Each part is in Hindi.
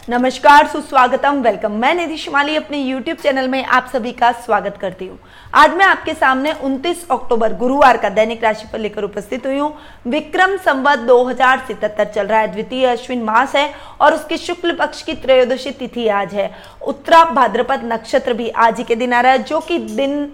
नमस्कार, सुस्वागतम वेलकम मैं निधि शिमाली अपने YouTube चैनल में आप सभी का स्वागत करती हूँ। आज मैं आपके सामने 29 अक्टूबर गुरुवार का दैनिक राशि पर लेकर उपस्थित हुई हूँ। विक्रम संवत दो चल रहा है। द्वितीय अश्विन मास है और उसके शुक्ल पक्ष की त्रयोदशी तिथि आज है। उत्तरा भाद्रपद नक्षत्र भी आज ही के दिन आ रहा है, जो कि दिन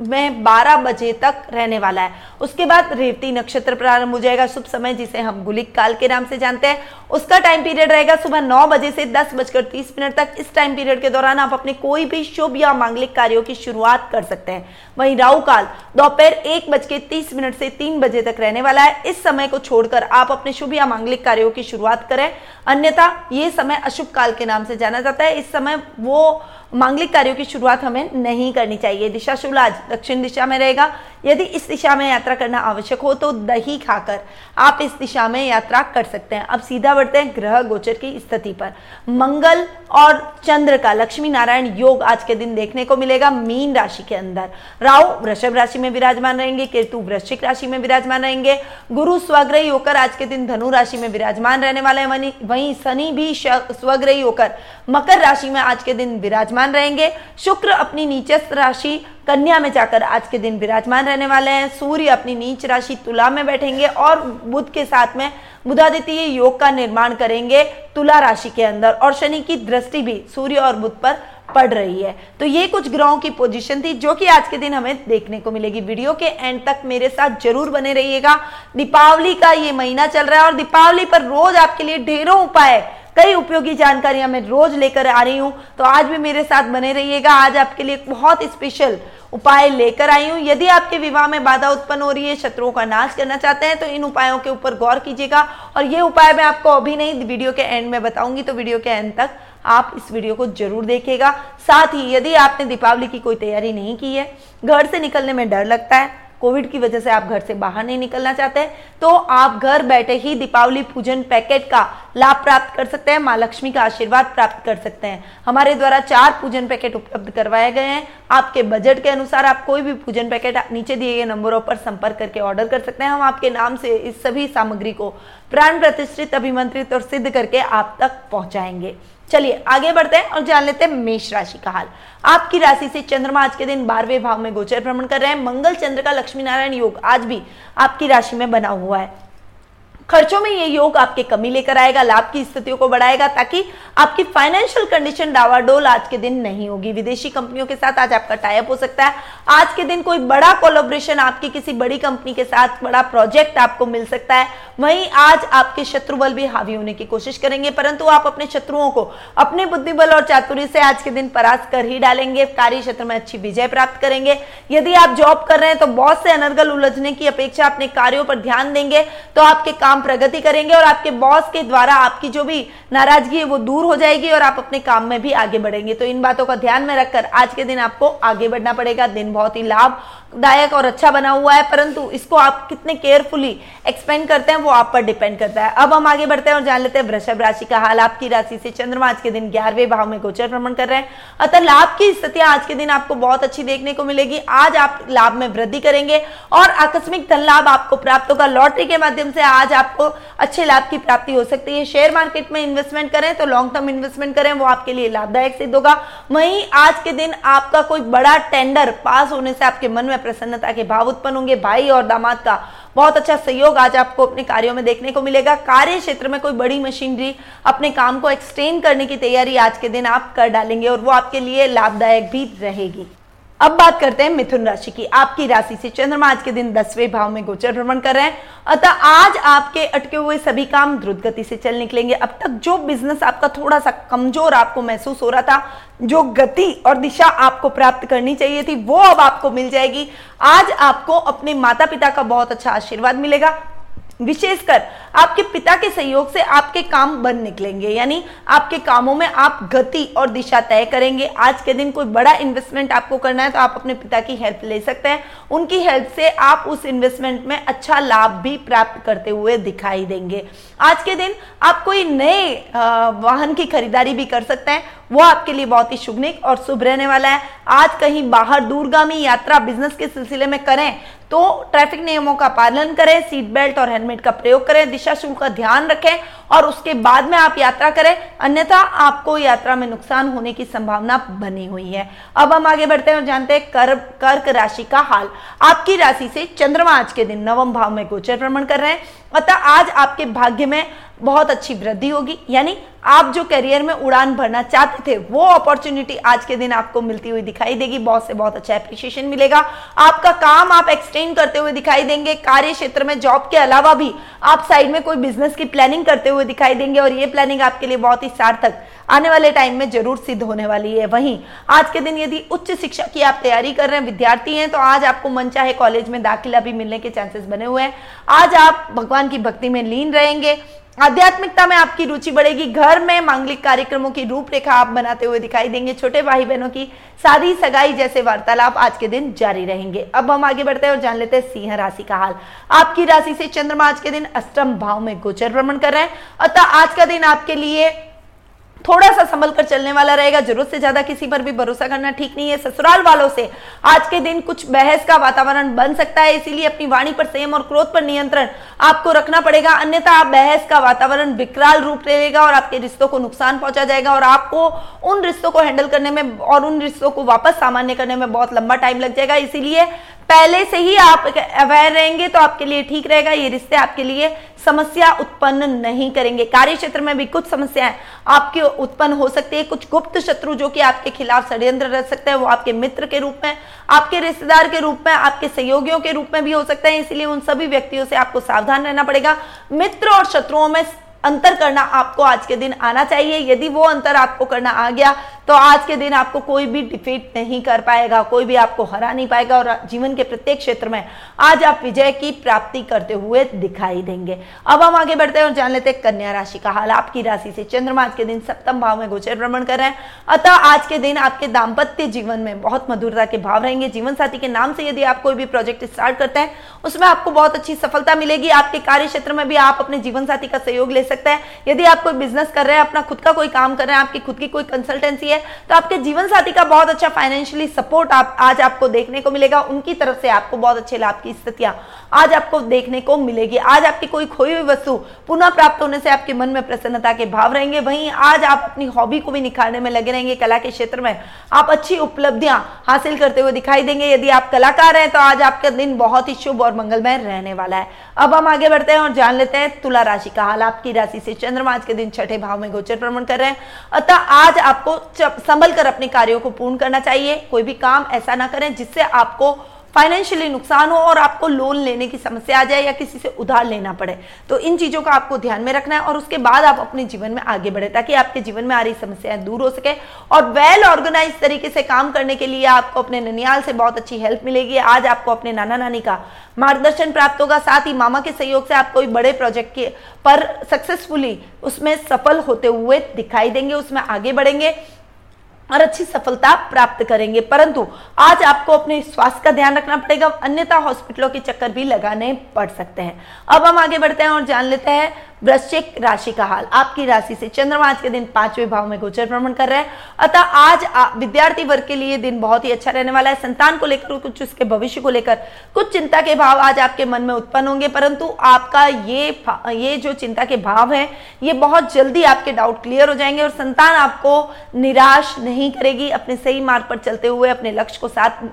में 12 बजे तक रहने वाला है। उसके बाद रेवती नक्षत्र प्रारंभ हो जाएगा। शुभ समय, जिसे हम गुलिक काल के नाम से जानते हैं। उसका टाइम पीरियड रहेगा सुबह नौ बजे से दस बजकर तीस मिनट तक। इस टाइम पीरियड के दौरान आप अपने कोई भी शुभ या मांगलिक कार्यों की शुरुआत कर सकते हैं। वहीं राहु काल दोपहर एक बज के तीस मिनट से तीन बजे तक रहने वाला है। इस समय को छोड़कर आप अपने शुभ या मांगलिक कार्यों की शुरुआत करें। अन्यथा ये समय अशुभ काल के नाम से जाना जाता है। इस समय वो मांगलिक कार्यों की शुरुआत हमें नहीं करनी चाहिए। दिशा शुल आज दक्षिण दिशा में रहेगा। यदि इस दिशा में यात्रा करना आवश्यक हो तो दही खाकर आप इस दिशा में यात्रा कर सकते हैं। अब सीधा बढ़ते हैं ग्रह गोचर की स्थिति पर। मंगल और चंद्र का लक्ष्मी नारायण योग आज के दिन देखने को मिलेगा मीन राशि के अंदर। राहु वृषभ राशि में विराजमान रहेंगे, केतु वृश्चिक राशि में विराजमान रहेंगे। गुरु स्वग्रही होकर आज के दिन धनु राशि में विराजमान रहने वाले हैं। वहीं शनि भी स्वग्रही होकर मकर राशि में आज के दिन विराजमान रहेंगे। शुक्र अपनी नीचस्थ राशि कन्या में जाकर आज के दिन विराजमान रहने वाले हैं। सूर्य अपनी नीच राशि तुला में बैठेंगे और बुध के साथ में बुधादित्य योग का निर्माण करेंगे तुला राशि के अंदर। और शनि की दृष्टि भी सूर्य और बुध पर पड़ रही है। तो ये कुछ ग्रहों की पोजीशन थी जो कि आज के दिन हमें देखने को मिलेगी। वीडियो के एंड तक मेरे साथ ज़रूर बने रहिएगा। दीपावली का ये महीना चल रहा है और दीपावली पर रोज आपके लिए ढेरों उपाय कई उपयोगी जानकारियाँ मैं रोज लेकर आ रही हूँ। तो आज भी मेरे साथ बने रहिएगा। आज आपके लिए बहुत स्पेशल उपाय लेकर आई हूँ। यदि आपके विवाह में बाधा उत्पन्न हो रही है, शत्रुओं का नाश करना चाहते हैं तो इन उपायों के ऊपर गौर कीजिएगा। और ये उपाय मैं आपको अभी नहीं, वीडियो के एंड में बताऊँगी तो वीडियो के एंड तक आप इस वीडियो को ज़रूर देखेगा साथ ही यदि आपने दीपावली की कोई तैयारी नहीं की है, घर से निकलने में डर लगता है कोविड की वजह से आप घर से बाहर नहीं निकलना चाहते तो आप घर बैठे ही दीपावली पूजन पैकेट का लाभ प्राप्त कर सकते हैं, माँ लक्ष्मी का आशीर्वाद प्राप्त कर सकते हैं। हमारे द्वारा चार पूजन पैकेट उपलब्ध करवाए गए हैं। आपके बजट के अनुसार आप कोई भी पूजन पैकेट नीचे दिए गए नंबरों पर संपर्क करके ऑर्डर कर सकते हैं। हम आपके नाम से इस सभी सामग्री को प्राण प्रतिष्ठित, अभिमंत्रित और सिद्ध करके आप तक पहुंचाएँगे। चलिए, आगे बढ़ते हैं और जान लेते हैं मेष राशि का हाल। आपकी राशि से चंद्रमा आज के दिन बारहवें भाव में गोचर भ्रमण कर रहे हैं। मंगल, चंद्र का लक्ष्मी नारायण योग आज भी आपकी राशि में बना हुआ है। खर्चों में ये योग आपके कमी लेकर आएगा, लाभ की स्थितियों को बढ़ाएगा ताकि आपकी फाइनेंशियल कंडीशन डावाडोल आज के दिन नहीं होगी। विदेशी कंपनियों के साथ आज आपका टाइप हो सकता है। आज के दिन कोई बड़ा कोलोब्रेशन आपकी किसी बड़ी कंपनी के साथ, बड़ा प्रोजेक्ट आपको मिल सकता है। वहीं आज आपके शत्रु बल भी हावी होने की कोशिश करेंगे, परंतु आप अपने शत्रुओं को अपने बुद्धि बल और चातुर्य से आज के दिन परास्त कर ही डालेंगे। कार्य क्षेत्र में अच्छी विजय प्राप्त करेंगे। यदि आप जॉब कर रहे हैं तो बॉस से अनर्गल उलझने की अपेक्षा अपने कार्यों पर ध्यान देंगे तो आपके काम प्रगति करेंगे और आपके बॉस के द्वारा आपकी जो भी नाराज़गी है, वो दूर हो जाएगी और आप अपने काम में भी आगे बढ़ेंगे। तो इन बातों का ध्यान में रखकर आज के दिन आपको आगे बढ़ना पड़ेगा। दिन बहुत ही लाभदायक और अच्छा बना हुआ है, परंतु इसको आप कितने केयरफुली एक्सपेंड करते हैं वो आप पर डिपेंड करता है। अब हम आगे बढ़ते हैं और जान लेते हैं वृषभ राशि का हाल। आपकी राशि से चंद्रमा आज के दिन ग्यारहवें भाव में गोचर भ्रमण कर रहे हैं। अतः लाभ की स्थितियाँ आज के दिन आपको बहुत अच्छी देखने को मिलेगी। आज आप लाभ में वृद्धि करेंगे और आकस्मिक धन लाभ आपको प्राप्त होगा। लॉटरी के माध्यम से आज आपको अच्छे लाभ की प्राप्ति हो सकती है। शेयर मार्केट में इन्वेस्टमेंट करें तो लॉन्ग टर्म इन्वेस्टमेंट करें, वो आपके लिए लाभदायक सिद्ध होगा। वहीं आज के दिन आपका कोई बड़ा टेंडर पास होने से आपके मन में प्रसन्नता के भाव उत्पन्न होंगे। भाई और दामाद का बहुत अच्छा सहयोग आज आपको अपने कार्यों में देखने को मिलेगा। कार्य क्षेत्र में कोई बड़ी मशीनरी अपने काम को एक्सटेंड करने की तैयारी आज के दिन आप कर डालेंगे और वो आपके लिए लाभदायक भी रहेगी। अब बात करते हैं मिथुन राशि की। आपकी राशि से चंद्रमा आज के दिन दसवें भाव में गोचर भ्रमण कर रहे हैं। अतः आज आपके अटके हुए सभी काम द्रुत गति से चल निकलेंगे। अब तक जो बिज़नेस आपका थोड़ा सा कमज़ोर आपको महसूस हो रहा था, जो गति और दिशा आपको प्राप्त करनी चाहिए थी, वो अब आपको मिल जाएगी। आज आपको अपने माता पिता का बहुत अच्छा आशीर्वाद मिलेगा। विशेषकर आपके पिता के सहयोग से आपके काम बन निकलेंगे। यानी आपके कामों में आप गति और दिशा तय करेंगे। आज के दिन कोई बड़ा इन्वेस्टमेंट आपको करना है तो आप अपने पिता की हेल्प ले सकते हैं। उनकी हेल्प से आप उस इन्वेस्टमेंट में अच्छा लाभ भी प्राप्त करते हुए दिखाई देंगे। आज के दिन आप कोई नए वाहन की खरीदारी भी कर सकते हैं। वो आपके लिए बहुत ही शुभनिक और शुभ रहने वाला है। आज कहीं बाहर दूरगामी यात्रा बिज़नेस के सिलसिले में करें तो ट्रैफ़िक नियमों का पालन करें सीट बेल्ट और हेलमेट का प्रयोग करें, दिशा शुल्क का ध्यान रखें और उसके बाद में आप यात्रा करें, अन्यथा आपको यात्रा में नुकसान होने की संभावना बनी हुई है। अब हम आगे बढ़ते हैं और जानते हैं कर, कर्क राशि का हाल। आपकी राशि से चंद्रमा आज के दिन नवम भाव में गोचर भ्रमण कर रहे हैं। अतः आज आपके भाग्य में बहुत अच्छी वृद्धि होगी। यानी आप जो करियर में उड़ान भरना चाहते थे, वो अपॉर्चुनिटी आज के दिन आपको मिलती हुई दिखाई देगी। बहुत से बहुत अच्छा अप्रिशिएशन मिलेगा। आपका काम आप एक्सटेंड करते हुए दिखाई देंगे। कार्य क्षेत्र में जॉब के अलावा भी आप साइड में कोई बिज़नेस की प्लानिंग करते हुए दिखाई देंगे और ये प्लानिंग आपके लिए बहुत ही सार्थक। आने वाले टाइम में ज़रूर सिद्ध होने वाली है। वहीं आज के दिन यदि उच्च शिक्षा की आप तैयारी कर रहे हैं, विद्यार्थी हैं तो आज आपको मन चाहे कॉलेज में दाखिला भी मिलने के चांसेस बने हुए हैं। आज आप भगवान की भक्ति में लीन रहेंगे। आध्यात्मिकता में आपकी रुचि बढ़ेगी। घर में मांगलिक कार्यक्रमों की रूपरेखा आप बनाते हुए दिखाई देंगे। छोटे भाई बहनों की शादी सगाई जैसे वार्तालाप आज के दिन जारी रहेंगे। अब हम आगे बढ़ते हैं और जान लेते हैं सिंह राशि का हाल। आपकी राशि से चंद्रमा आज के दिन अष्टम भाव में गोचर भ्रमण कर रहे हैं। अतः आज का दिन आपके लिए थोड़ा सा संभल कर चलने वाला रहेगा। ज़रूरत से ज़्यादा किसी पर भी भरोसा करना ठीक नहीं है। ससुराल वालों से आज के दिन कुछ बहस का वातावरण बन सकता है, इसीलिए अपनी वाणी पर संयम और क्रोध पर नियंत्रण आपको रखना पड़ेगा। अन्यथा आप बहस का वातावरण विकराल रूप लेगा और आपके रिश्तों को नुकसान पहुँचा जाएगा और आपको उन रिश्तों को हैंडल करने में और उन रिश्तों को वापस सामान्य करने में बहुत लंबा टाइम लग जाएगा। इसीलिए पहले से ही आप अवेयर रहेंगे तो आपके लिए ठीक रहेगा। ये रिश्ते आपके लिए समस्या उत्पन्न नहीं करेंगे। कार्य क्षेत्र में भी कुछ समस्याएँ आपके उत्पन्न हो सकती है। कुछ गुप्त शत्रु जो कि आपके खिलाफ षड्यंत्र रह सकते हैं, वो आपके मित्र के रूप में, आपके रिश्तेदार के रूप में, आपके सहयोगियों के रूप में भी हो सकते हैं। इसलिए उन सभी व्यक्तियों से आपको सावधान रहना पड़ेगा। मित्र और शत्रुओं में अंतर करना आपको आज के दिन आना चाहिए। यदि वो अंतर आपको करना आ गया तो आज के दिन आपको कोई भी डिफीट नहीं कर पाएगा, कोई भी आपको हरा नहीं पाएगा और जीवन के प्रत्येक क्षेत्र में आज आप विजय की प्राप्ति करते हुए दिखाई देंगे। अब हम आगे बढ़ते हैं और जान लेते हैं कन्या राशि का हाल। आपकी राशि से चंद्रमा आज के दिन सप्तम भाव में गोचर भ्रमण कर रहे हैं। अतः आज के दिन आपके दाम्पत्य जीवन में बहुत मधुरता के भाव रहेंगे। जीवन साथी के नाम से यदि आप कोई भी प्रोजेक्ट स्टार्ट करते हैं, उसमें आपको बहुत अच्छी सफलता मिलेगी। आपके कार्य क्षेत्र में भी आप अपने जीवन साथी का सहयोग ले सकते सकता है। यदि आप कोई बिज़नेस कर रहे हैं, अपना खुद का कोई काम कर रहे हैं, आपकी खुद की कोई कंसल्टेंसी है तो आपके जीवन साथी का बहुत अच्छा फाइनेंशियली सपोर्ट आप, आज आपको देखने को मिलेगा। उनकी तरफ़ से आपको बहुत अच्छे लाभ की स्थितियाँ आज आपको देखने को मिलेगी। आज आपकी कोई खोई हुई वस्तु पुनः प्राप्त होने से आपके मन में प्रसन्नता के भाव रहेंगे। वहीं आज आप अपनी हॉबी को भी निखारने में लगे रहेंगे। कला के क्षेत्र में आप अच्छी उपलब्धियाँ हासिल करते हुए दिखाई देंगे। यदि आप कलाकार हैं तो आज आपका दिन बहुत ही शुभ और मंगलमय रहने वाला है। अब हम आगे बढ़ते हैं और जान लेते हैं तुला राशि का हाल, आपकी राशि से चंद्रमा आज के दिन छठे भाव में गोचर भ्रमण कर रहे हैं। अतः आज आपको संभल कर अपने कार्यों को पूर्ण करना चाहिए। कोई भी काम ऐसा ना करें जिससे आपको फाइनेंशियली नुकसान हो और आपको लोन लेने की समस्या आ जाए या किसी से उधार लेना पड़े तो इन चीज़ों का आपको ध्यान में रखना है और उसके बाद आप अपने जीवन में आगे बढ़े ताकि आपके जीवन में आ रही समस्याएँ दूर हो सके और वेल ऑर्गेनाइज तरीके से काम करने के लिए आपको अपने ननियाल से बहुत अच्छी हेल्प मिलेगी। आज आपको अपने नाना नानी का मार्गदर्शन प्राप्त होगा, साथ ही मामा के सहयोग से आप कोई बड़े प्रोजेक्ट के पर सक्सेसफुली उसमें सफल होते हुए दिखाई देंगे, उसमें आगे बढ़ेंगे। और अच्छी सफलता प्राप्त करेंगे। परंतु आज आपको अपने स्वास्थ्य का ध्यान रखना पड़ेगा, अन्यथा हॉस्पिटलों के चक्कर भी लगाने पड़ सकते हैं। अब हम आगे बढ़ते हैं और जान लेते हैं वृश्चिक राशि का हाल। आपकी राशि से चंद्रमा आज के दिन पाँचवें भाव में गोचर भ्रमण कर रहे हैं। अतः आज विद्यार्थी वर्ग के लिए दिन बहुत ही अच्छा रहने वाला है। संतान को लेकर कुछ उसके भविष्य को लेकर कुछ चिंता के भाव आज आपके मन में उत्पन्न होंगे, परंतु आपका ये ये जो चिंता के भाव है, ये बहुत जल्दी आपके डाउट क्लियर हो जाएँगे और संतान आपको निराश नहीं करेगी अपने सही मार्ग पर चलते हुए, अपने लक्ष्य को साथ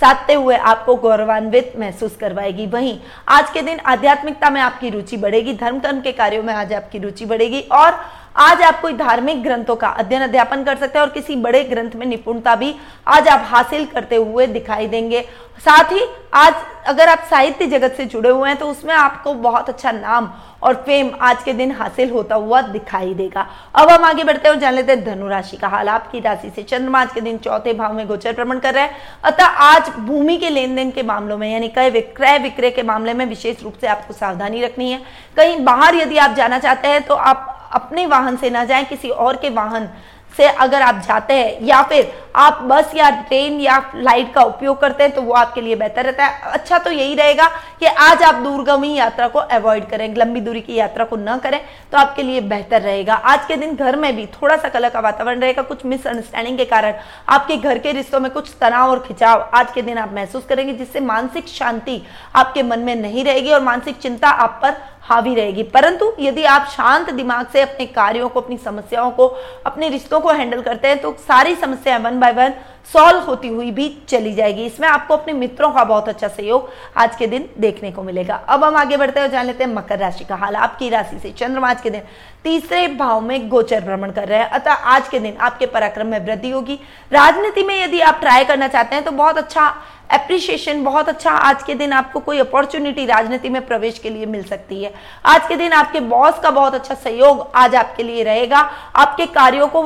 साधते हुए आपको गौरवान्वित महसूस करवाएगी। वहीं आज के दिन आध्यात्मिकता में आपकी रुचि बढ़ेगी, धर्म कर्म के कार्यों में आज आपकी रुचि बढ़ेगी और आज आप कोई धार्मिक ग्रंथों का अध्ययन, अध्यापन कर सकते हैं और किसी बड़े ग्रंथ में निपुणता भी आज आप हासिल करते हुए दिखाई देंगे। साथ ही आज अगर आप साहित्य जगत से जुड़े हुए हैं तो उसमें आपको बहुत अच्छा नाम और फेम आज के दिन हासिल होता हुआ दिखाई देगा। अब हम आगे बढ़ते हैं जान लेते हैं धनु राशि का हाल। आपकी राशि से चंद्रमा आज के दिन चौथे भाव में गोचर भ्रमण कर रहे हैं। अतः आज भूमि के लेन देन के मामलों में, यानी कई विक्रय विक्रय के मामले में विशेष रूप से आपको सावधानी रखनी है। कहीं बाहर यदि आप जाना चाहते हैं तो आप अपने वाहन से ना जाएँ, किसी और के वाहन से अगर आप जाते हैं, या फिर आप बस या ट्रेन या फ़्लाइट का उपयोग करते हैं तो वो आपके लिए बेहतर रहता है। अच्छा तो यही रहेगा कि आज आप दूरगामी यात्रा को अवॉइड करें, लंबी दूरी की यात्रा को न करें तो आपके लिए बेहतर रहेगा। आज के दिन घर में भी थोड़ा सा कलर का वातावरण रहेगा, कुछ मिसअंडरस्टैंडिंग के कारण आपके घर के रिश्तों में कुछ तनाव और खिंचाव आज के दिन आप महसूस करेंगे, जिससे मानसिक शांति आपके मन में नहीं रहेगी और मानसिक चिंता आप पर हावी रहेगी। परंतु यदि आप शांत दिमाग से अपने कार्यों को, अपनी समस्याओं को, अपने रिश्तों को हैंडल करते हैं तो सारी समस्याएँ वन बाय वन सॉल्व होती हुई भी चली जाएगी। इसमें आपको अपने मित्रों का बहुत अच्छा सहयोग आज के दिन देखने को मिलेगा। अब हम आगे बढ़ते हैं जान लेते हैं मकर राशि का हाल। आपकी राशि से चंद्रमा आज के दिन तीसरे भाव में गोचर भ्रमण कर रहे हैं। अतः आज के दिन आपके पराक्रम में वृद्धि होगी। राजनीति में यदि आप ट्राई करना चाहते हैं तो बहुत अच्छा अप्रिशिएशन बहुत अच्छा आज के दिन आपको कोई अपॉर्चुनिटी राजनीति में प्रवेश के लिए मिल सकती है। आज के दिन आपके बॉस का बहुत अच्छा सहयोग आज आपके लिए रहेगा। आपके कार्यों को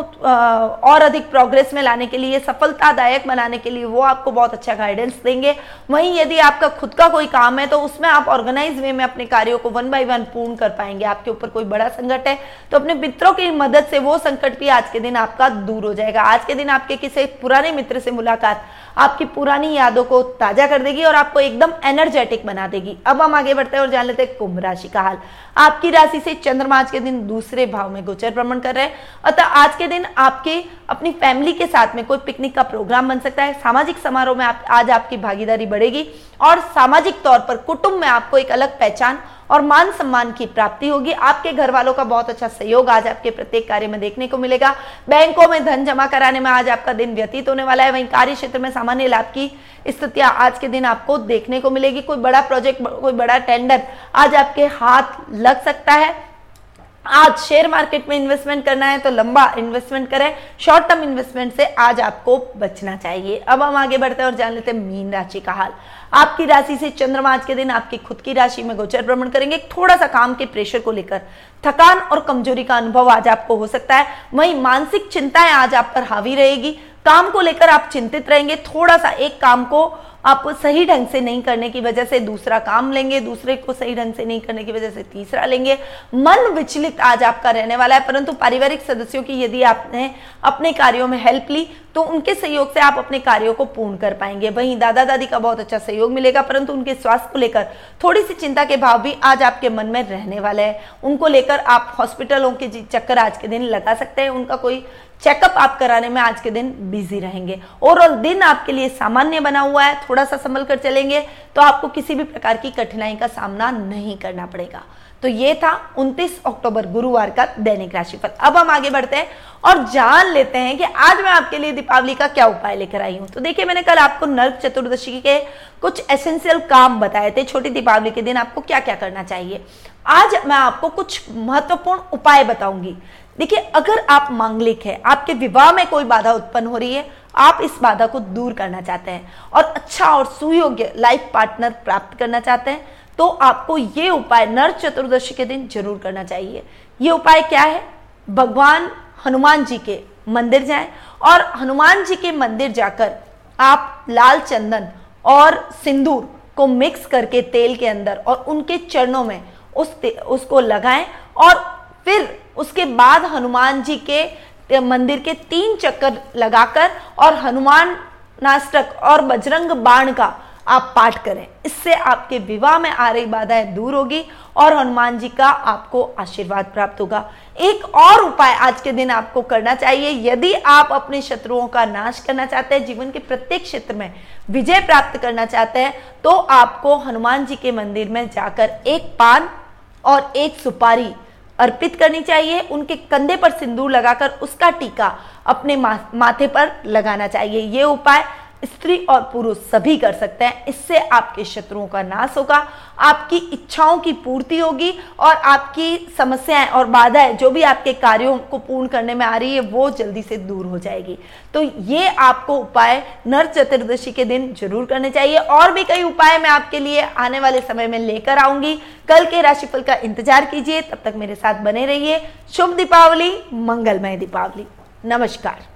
और अधिक प्रोग्रेस में लाने के लिए सफलतादायक बनाने के लिए वो आपको बहुत अच्छा गाइडेंस देंगे। वहीं यदि आपका खुद का कोई काम है तो उसमें आप ऑर्गेनाइज वे में अपने कार्यों को वन बाई वन पूर्ण कर पाएँगे। आपके ऊपर कोई बड़ा संकट है तो अपने मित्रों की मदद से वो संकट भी आज के दिन आपका दूर हो जाएगा। आज के दिन आपके किसी पुराने मित्र से मुलाकात आपकी पुरानी यादों को ताज़ा कर देगी और आपको एकदम एनर्जेटिक बना देगी। अब हम आगे बढ़ते हैं और जान लेते हैं कुंभ राशि का हाल। आपकी राशि से चंद्रमा आज के दिन दूसरे भाव में गोचर भ्रमण कर रहे हैं। अतः आज के दिन आपके अपनी फैमिली के साथ में कोई पिकनिक का प्रोग्राम बन सकता है। सामाजिक समारोह में आप, आज आपकी भागीदारी बढ़ेगी और सामाजिक तौर पर कुटुंब में आपको एक अलग पहचान और मान सम्मान की प्राप्ति होगी। आपके घर वालों का बहुत अच्छा सहयोग आज आपके प्रत्येक कार्य में देखने को मिलेगा। बैंकों में धन जमा कराने में आज आपका दिन व्यतीत होने वाला है। वहीं कार्य क्षेत्र में सामान्य लाभ की स्थितियाँ आज के दिन आपको देखने को मिलेगी। कोई बड़ा प्रोजेक्ट कोई बड़ा टेंडर आज आपके हाथ लग सकता है। आज शेयर मार्केट में इन्वेस्टमेंट करना है तो लंबा इन्वेस्टमेंट करें। शॉर्ट टर्म इन्वेस्टमेंट से आज आपको बचना चाहिए। अब हम आगे बढ़ते हैं और जान लेते हैं मीन राशि का हाल। आपकी राशि से चंद्रमा आज के दिन आपकी खुद की राशि में गोचर भ्रमण करेंगे। थोड़ा सा काम के प्रेशर को लेकर थकान और कमज़ोरी का अनुभव आज आपको हो सकता है। वहीं मानसिक चिंताएँ आज आप पर हावी रहेगी। काम को लेकर आप चिंतित रहेंगे। थोड़ा सा एक काम को आप सही ढंग से नहीं करने की वजह से दूसरा काम लेंगे, दूसरे को सही ढंग से नहीं करने की वजह से तीसरा लेंगे। मन विचलित आज आपका रहने वाला है, परंतु पारिवारिक सदस्यों की यदि आपने अपने कार्यों में हेल्प ली तो उनके सहयोग से आप अपने कार्यों को पूर्ण कर पाएँगे। वहीं दादा दादी का बहुत अच्छा सहयोग मिलेगा, परंतु उनके स्वास्थ्य को लेकर थोड़ी सी चिंता के भाव भी आज आपके मन में रहने वाले हैं। उनको लेकर आप हॉस्पिटलों के चक्कर आज के दिन लगा सकते हैं। उनका कोई चेकअप आप कराने में आज के दिन बिज़ी रहेंगे। ओवरऑल दिन आपके लिए सामान्य बना हुआ है थोड़ा सा संभल कर चलेंगे तो आपको किसी भी प्रकार की कठिनाई का सामना नहीं करना पड़ेगा। तो ये था 29 अक्टूबर गुरुवार का दैनिक राशिफल। अब हम आगे बढ़ते हैं और जान लेते हैं कि आज मैं आपके लिए दीपावली का क्या उपाय लेकर आई हूँ। तो देखिए, मैंने कल आपको नर्क चतुर्दशी के कुछ एसेंशियल काम बताए थे। छोटी दीपावली के दिन आपको क्या क्या करना चाहिए। आज मैं आपको कुछ महत्वपूर्ण उपाय बताऊँगी। देखिए, अगर आप मांगलिक है, आपके विवाह में कोई बाधा उत्पन्न हो रही है, आप इस बाधा को दूर करना चाहते हैं और अच्छा और सुयोग्य लाइफ पार्टनर प्राप्त करना चाहते हैं तो आपको ये उपाय नर चतुर्दशी के दिन ज़रूर करना चाहिए। ये उपाय क्या है? भगवान हनुमान जी के मंदिर जाएँ और हनुमान जी के मंदिर जाकर आप लाल चंदन और सिंदूर को मिक्स करके तेल के अंदर और उनके चरणों में उस उसको लगाएँ और फिर उसके बाद हनुमान जी के मंदिर के तीन चक्कर लगाकर और हनुमान नास्टक और बजरंग बाण का आप पाठ करें। इससे आपके विवाह में आ रही बाधाएँ दूर होगी और हनुमान जी का आपको आशीर्वाद प्राप्त होगा। एक और उपाय आज के दिन आपको करना चाहिए। यदि आप अपने शत्रुओं का नाश करना चाहते हैं, जीवन के प्रत्येक क्षेत्र में विजय प्राप्त करना चाहते हैं तो आपको हनुमान जी के मंदिर में जाकर एक पान और एक सुपारी अर्पित करनी चाहिए, उनके कंधे पर सिंदूर लगाकर उसका टीका अपने माथे पर लगाना चाहिए। ये उपाय स्त्री और पुरुष सभी कर सकते हैं। इससे आपके शत्रुओं का नाश होगा, आपकी इच्छाओं की पूर्ति होगी और आपकी समस्याएँ और बाधाएँ जो भी आपके कार्यों को पूर्ण करने में आ रही है, वो जल्दी से दूर हो जाएगी। तो ये आपको उपाय नर चतुर्दशी के दिन ज़रूर करने चाहिए। और भी कई उपाय मैं आपके लिए आने वाले समय में लेकर आऊँगी। कल के राशिफल का इंतज़ार कीजिए। तब तक मेरे साथ बने रहिए। शुभ दीपावली, मंगलमय दीपावली। नमस्कार।